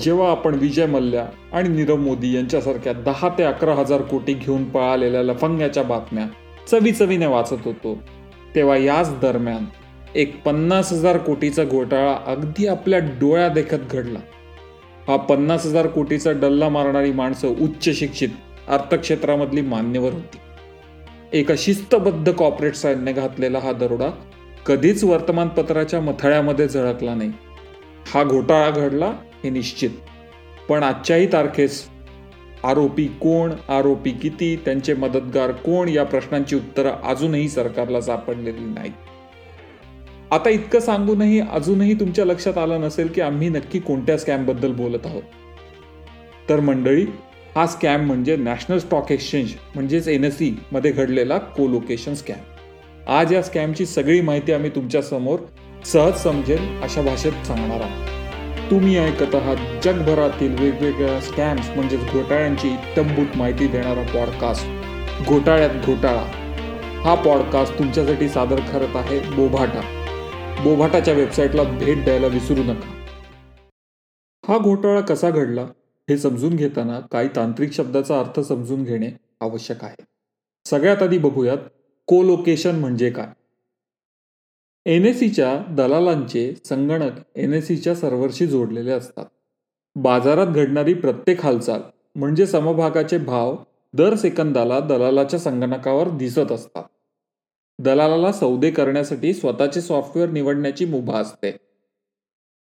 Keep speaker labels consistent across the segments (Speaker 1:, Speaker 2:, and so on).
Speaker 1: जेव्हा आपण विजय मल्ल्या आणि नीरव मोदी यांच्यासारख्या दहा ते अकरा हजार कोटी घेऊन पळालेल्या लफंग्याच्या बातम्या चवी चवीने वाचत होतो तेव्हा याच दरम्यान एक पन्नास हजार कोटीचा घोटाळा अगदी आपल्या डोळ्या देखत घडला. हा पन्नास हजार कोटीचा डल्ला मारणारी माणसं उच्च शिक्षित अर्थक्षेत्रामधली मान्यवर होती. एका शिस्तबद्ध कॉर्पोरेट साईडने घातलेला हा दरोडा कधीच वर्तमानपत्राच्या मथळ्यामध्ये झळकला नाही. हा घोटाळा घडला हे निश्चित. पण आजच्याही तारखेस आरोपी कोण आरोपी किती त्यांचे मदतगार कोण या प्रश्नांची उत्तरं अजूनही सरकारला सापडलेली नाहीत. आता इतकं सांगूनही अजूनही तुमच्या लक्षात आलं नसेल की आम्ही नक्की कोणत्या स्कॅमबद्दल बोलत आहोत. तर मंडळी हा स्कॅम म्हणजे नॅशनल स्टॉक एक्सचेंज म्हणजेच एन एसमध्ये घडलेला कोलोकेशन स्कॅम. आज या स्कॅमची सगळी माहिती आम्ही तुमच्यासमोर सहज समजेल अशा भाषेत सांगणार आहोत. तुम्ही ऐकत आहात जगभरातील वेगवेगळ्या स्कॅम्स म्हणजेच घोटाळ्यांची इत्तमभूत माहिती देणारा पॉडकास्ट घोटाळ्यात घोटाळा. हा पॉडकास्ट तुमच्यासाठी सादर करत आहे बोभाटा. बोभाटाच्या वेबसाईटला भेट द्यायला विसरू नका. हा घोटाळा कसा घडला हे समजून घेताना काही तांत्रिक शब्दाचा अर्थ समजून घेणे आवश्यक आहे. सगळ्यात आधी बघूयात कोलोकेशन म्हणजे काय? एन एस सीच्या दलालांचे संगणक एन एस सीच्या सर्व्हरशी जोडलेले असतात. बाजारात घडणारी प्रत्येक हालचाल म्हणजे समभागाचे भाव दर सेकंदाला दलालाच्या संगणकावर दिसत असतात. दलालाला सौदे करण्यासाठी स्वतःचे सॉफ्टवेअर निवडण्याची मुभा असते.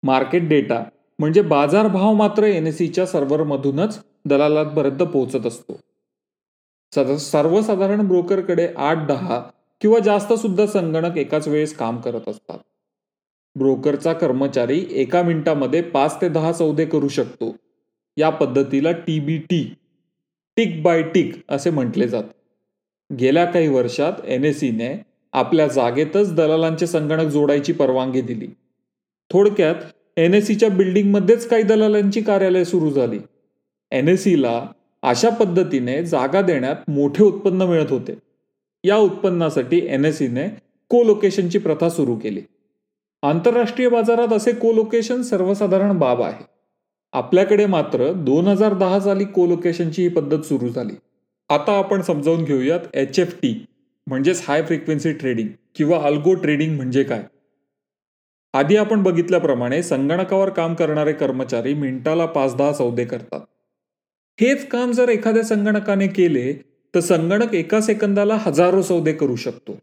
Speaker 1: मार्केट डेटा म्हणजे बाजारभाव मात्र एन एस सीच्या सर्व्हरमधूनच दलालांपर्यंत पोहोचत असतो. सर्वसाधारण ब्रोकरकडे आठ दहा किंवा जास्त सुद्धा संगणक एकाच वेळेस काम करत असतात. ब्रोकरचा कर्मचारी एका मिनिटामध्ये पाच ते दहा सौदे करू शकतो. या पद्धतीला T B T tick by tick असे म्हटले जाते. गेल्या काही वर्षात एन एस सीने आपल्या जागेतच दलालांचे संगणक जोडायची परवानगी दिली. थोडक्यात एन एस सीच्या बिल्डिंगमध्येच काही दलालांची कार्यालय सुरू झाली. एन एस सीला अशा पद्धतीने जागा देण्यात मोठे उत्पन्न मिळत होते. या उत्पन्नासाठी एन एस सीने कोलोकेशनची प्रथा सुरू केली. आंतरराष्ट्रीय बाजारात असे कोलोकेशन सर्वसाधारण बाब आहे. आपल्याकडे मात्र दोन हजार दहा साली कोलोकेशनची ही पद्धत सुरू झाली. आता आपण समजावून घेऊयात एच एफ टी म्हणजेच हाय फ्रिक्वेन्सी ट्रेडिंग किंवा अल्गो ट्रेडिंग म्हणजे काय? आधी आपण बघितल्याप्रमाणे संगणकावर काम करणारे कर्मचारी मिनिटाला पाच दहा सौदे करतात. हेच काम जर एखाद्या संगणकाने केले तर संगणक एका सेकंदाला हजारो सौदे करू शकतो.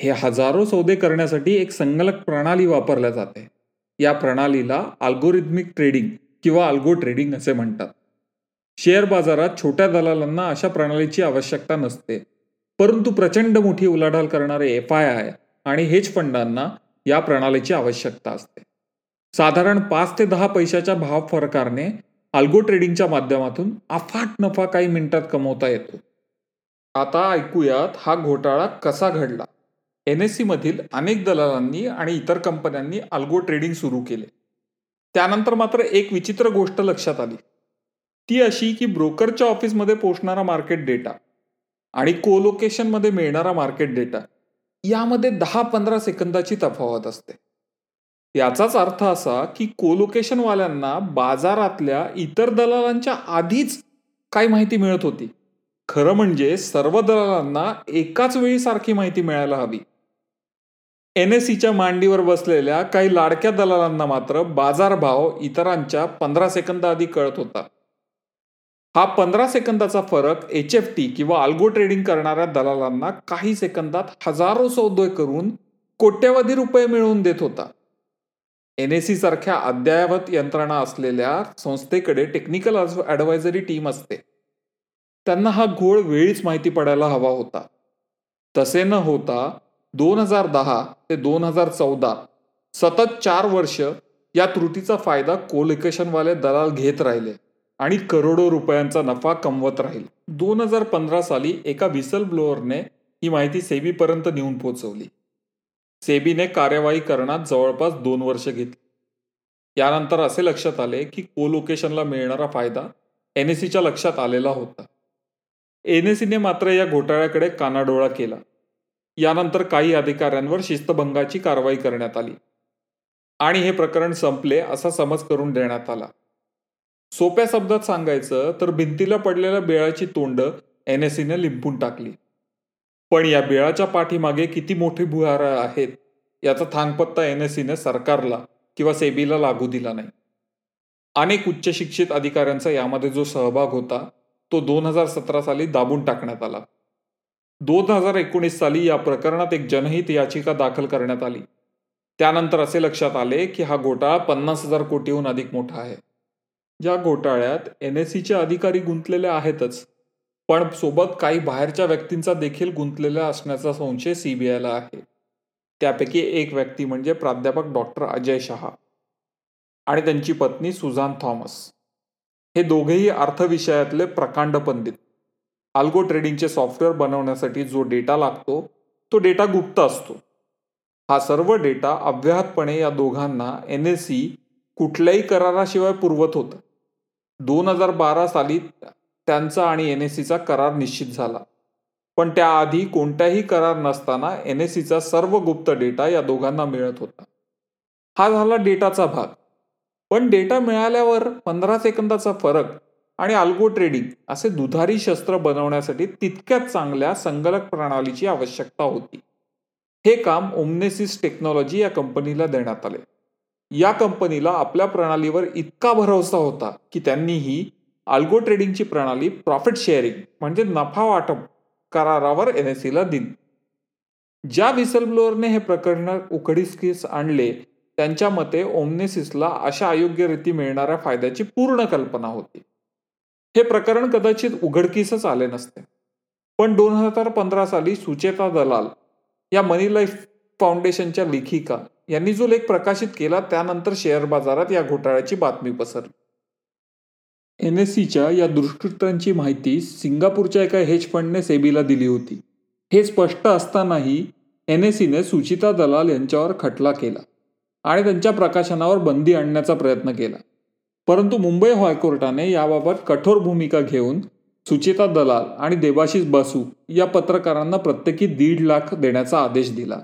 Speaker 1: हे हजारो सौदे करण्यासाठी एक संगणक प्रणाली वापरल्या जाते. या प्रणालीला अल्गोरिदमिक ट्रेडिंग किंवा अल्गो ट्रेडिंग असे म्हणतात. शेअर बाजारात छोट्या दलालांना अशा प्रणालीची आवश्यकता नसते. परंतु प्रचंड मोठी उलाढाल करणारे एफ आय आय आणि हेज फंडांना या प्रणालीची आवश्यकता असते. साधारण पाच ते दहा पैशाच्या भाव फरकाने अल्गो ट्रेडिंगच्या माध्यमातून अफाट नफा काही मिनिटात कमवता येतो. आता ऐकूयात हा घोटाळा कसा घडला. एन एस सी मधील अनेक दलालांनी आणि इतर कंपन्यांनी अल्गो ट्रेडिंग सुरू केले. त्यानंतर मात्र एक विचित्र गोष्ट लक्षात आली. ती अशी की ब्रोकरच्या ऑफिसमध्ये पोचणारा मार्केट डेटा आणि कोलोकेशनमध्ये मिळणारा मार्केट डेटा यामध्ये दहा पंधरा सेकंदाची तफावत असते. याचाच अर्थ असा की कोलोकेशनवाल्यांना बाजारातल्या इतर दलालांच्या आधीच काही माहिती मिळत होती. खरं म्हणजे सर्व दलालांना एकाच वेळी सारखी माहिती मिळायला हवी. एन एस सीच्या मांडीवर बसलेल्या काही लाडक्या दलालांना मात्र बाजारभाव इतरांच्या पंधरा सेकंदाआधी कळत होता. हा पंधरा सेकंदाचा फरक एच एफ टी किंवा अल्गो ट्रेडिंग करणाऱ्या दलालांना काही सेकंदात हजारो सौदे करून कोट्यवधी रुपये मिळवून देत होता. एन एस सी सारख्या अद्ययावत यंत्रणा असलेल्या संस्थेकडे टेक्निकल ॲडवायझरी टीम असते. त्यांना हा घोळ वेळीच माहिती पडायला हवा होता. तसे न होता दोन हजार दहा ते दोन हजार चौदा सतत चार वर्ष या त्रुटीचा फायदा कोलिकेशनवाले दलाल घेत राहिले आणि करोडो रुपयांचा नफा कमवत राहील. दोन हजार पंधरा साली एका विसल ब्लोअरने ही माहिती सेबीपर्यंत नेऊन पोहोचवली. सेबीने कार्यवाही करण्यात जवळपास दोन वर्ष घेतली. यानंतर असे लक्षात आले की कोलोकेशनला मिळणारा फायदा एन एस सीच्या लक्षात आलेला होता. एन एस सीने मात्र या घोटाळ्याकडे कानाडोळा केला. यानंतर काही अधिकाऱ्यांवर शिस्तभंगाची कारवाई करण्यात आली. आणि हे प्रकरण संपले असा समज करून देण्यात आला. सोप्या शब्दात सांगायचं तर भिंतीला पडलेल्या बेळाची तोंड एन एस सीने लिंपून टाकली. पण या बिळाच्या पाठीमागे किती मोठी भुहार आहेत याचा थांगपत्ता एन एस सीने सरकारला किंवा सेबीला लागू दिला नाही. अनेक उच्च शिक्षित अधिकाऱ्यांचा यामध्ये जो सहभाग होता तो दोन हजार सतरा साली दाबून टाकण्यात आला. दोन हजार एकोणीस साली या प्रकरणात एक जनहित याचिका दाखल करण्यात आली. त्यानंतर असे लक्षात आले की हा घोटाळा पन्नास हजार कोटीहून अधिक मोठा आहे. या घोटाळ्यात एन एस सीचे अधिकारी गुंतलेले आहेतच पण सोबत काही बाहेरच्या व्यक्तींचा देखील गुंतलेला असण्याचा संशय सीबीआयला आहे. त्यापैकी एक व्यक्ती म्हणजे प्राध्यापक डॉक्टर अजय शहा आणि त्यांची पत्नी सुझान थॉमस. हे दोघेही अर्थविषयातले प्रकांड पंडित. आल्गो ट्रेडिंगचे सॉफ्टवेअर बनवण्यासाठी जो डेटा लागतो तो डेटा गुप्त असतो. हा सर्व डेटा अव्याहतपणे या दोघांना एन एस सी कुठल्याही कराराशिवाय पुरवत होतं. दोन हजार बारा साली त्यांचा आणि एन एस सीचा करार निश्चित झाला. पण त्याआधी कोणताही करार नसताना एन एस सीचा सर्व गुप्त डेटा या दोघांना मिळत होता. हा झाला डेटाचा भाग. पण डेटा मिळाल्यावर पंधरा सेकंदाचा फरक आणि अल्गो ट्रेडिंग असे दुधारी शस्त्र बनवण्यासाठी तितक्याच चांगल्या संगणक प्रणालीची आवश्यकता होती. हे काम ओमनेसिस टेक्नॉलॉजी या कंपनीला देण्यात आले. या कंपनीला आपल्या प्रणालीवर इतका भरोसा होता की त्यांनी ही अल्गो ट्रेडिंगची प्रणाली प्रॉफिट शेअरिंग म्हणजे नफा वाटप करारावर एन एस सीला दिली ज्या विसलब्लोअरने हे प्रकरण उघडीस आणले त्यांच्या मते ओमनेसिसला अशा अयोग्य रीती मिळणाऱ्या फायद्याची पूर्ण कल्पना होती. हे प्रकरण कदाचित उघडकीसच आले नसते. पण दोन हजार पंधरा साली सुचेता दलाल या मनी लाईफ फाउंडेशनच्या लेखिका यांनी जो लेख प्रकाशित केला त्यानंतर शेअर बाजारात या घोटाळ्याची बातमी पसरली. एन एस सीच्या या दुष्कृत्यांची माहिती सिंगापूरच्या एका हेज फंडने सेबीला दिली होती. हे स्पष्ट असतानाही एन एस सीने सुचिता दलाल यांच्यावर खटला केला आणि त्यांच्या प्रकाशनावर बंदी आणण्याचा प्रयत्न केला. परंतु मुंबई हायकोर्टाने याबाबत कठोर भूमिका घेऊन सुचिता दलाल आणि देबाशिष बसू या पत्रकारांना प्रत्येकी दीड लाख देण्याचा आदेश दिला.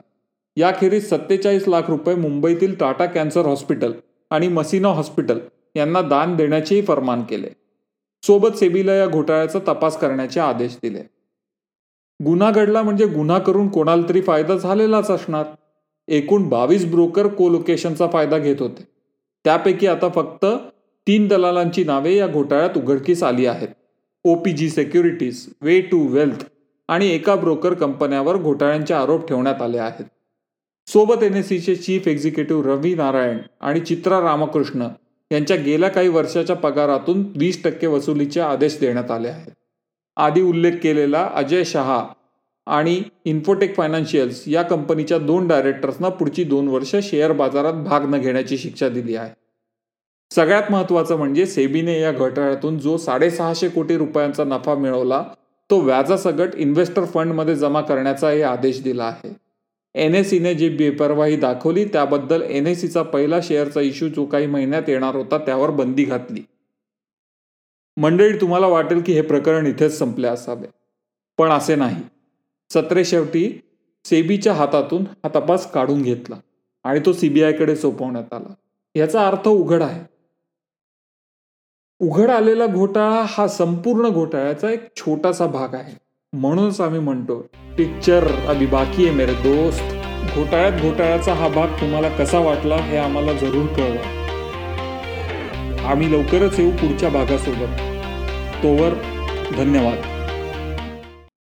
Speaker 1: याखेरीज सत्तेचाळीस लाख रुपये मुंबईतील टाटा कॅन्सर हॉस्पिटल आणि मसिना हॉस्पिटल यांना दान देण्याचेही फरमान केले. सोबत सेबीला या घोटाळ्याचा तपास करण्याचे आदेश दिले. गुन्हा घडला म्हणजे गुन्हा करून कोणाला तरी फायदा झालेलाच असणार. एकूण बावीस ब्रोकर कोलोकेशनचा फायदा घेत होते. त्यापैकी आता फक्त तीन दलालांची नावे या घोटाळ्यात उघडकीस आली आहेत. OPG securities way to wealth आणि एका ब्रोकर कंपन्यावर घोटाळ्यांचे आरोप ठेवण्यात आले आहेत. सोबत एन एस सीचे चीफ एक्झिक्युटिव्ह रवी नारायण आणि चित्रा रामकृष्ण यांच्या गेल्या काही वर्षाच्या पगारातून वीस टक्के वसुलीचे आदेश देण्यात आले आहेत. आधी उल्लेख केलेला अजय शहा आणि इन्फोटेक फायनान्शियल्स या कंपनीच्या दोन डायरेक्टर्सना पुढची दोन वर्ष शेअर बाजारात भाग न घेण्याची शिक्षा दिली आहे. सगळ्यात महत्वाचं म्हणजे सेबीने या घोटाळ्यातून जो साडेसहाशे कोटी रुपयांचा नफा मिळवला तो व्याजासकट इन्व्हेस्टर फंडमध्ये जमा करण्याचाही आदेश दिला आहे. एन एस सीने जी बेपरवाही दाखवली त्याबद्दल एन एस सीचा पहिला शेअरचा इश्यू जो काही महिन्यात येणार होता त्यावर बंदी घातली. मंडळी तुम्हाला वाटेल की हे प्रकरण इथेच संपले असावे. पण असे नाही. सत्रे शेवटी सेबीच्या हातातून हा तपास काढून घेतला आणि तो सीबीआयकडे सोपवण्यात आला. याचा अर्थ उघड आहे. उघड आलेला घोटाळा हा संपूर्ण घोटाळ्याचा एक छोटासा भाग आहे. म्हणूनच आम्ही म्हणतो पिक्चर अभि बाकी आहे मेरे दोस्त. घोटाळ्यात घोटाळ्याचा हा भाग तुम्हाला कसा वाटला हे आम्हाला जरूर कळवा. आम्ही लवकरच येऊ पुढच्या भागासोबत. तोवर धन्यवाद.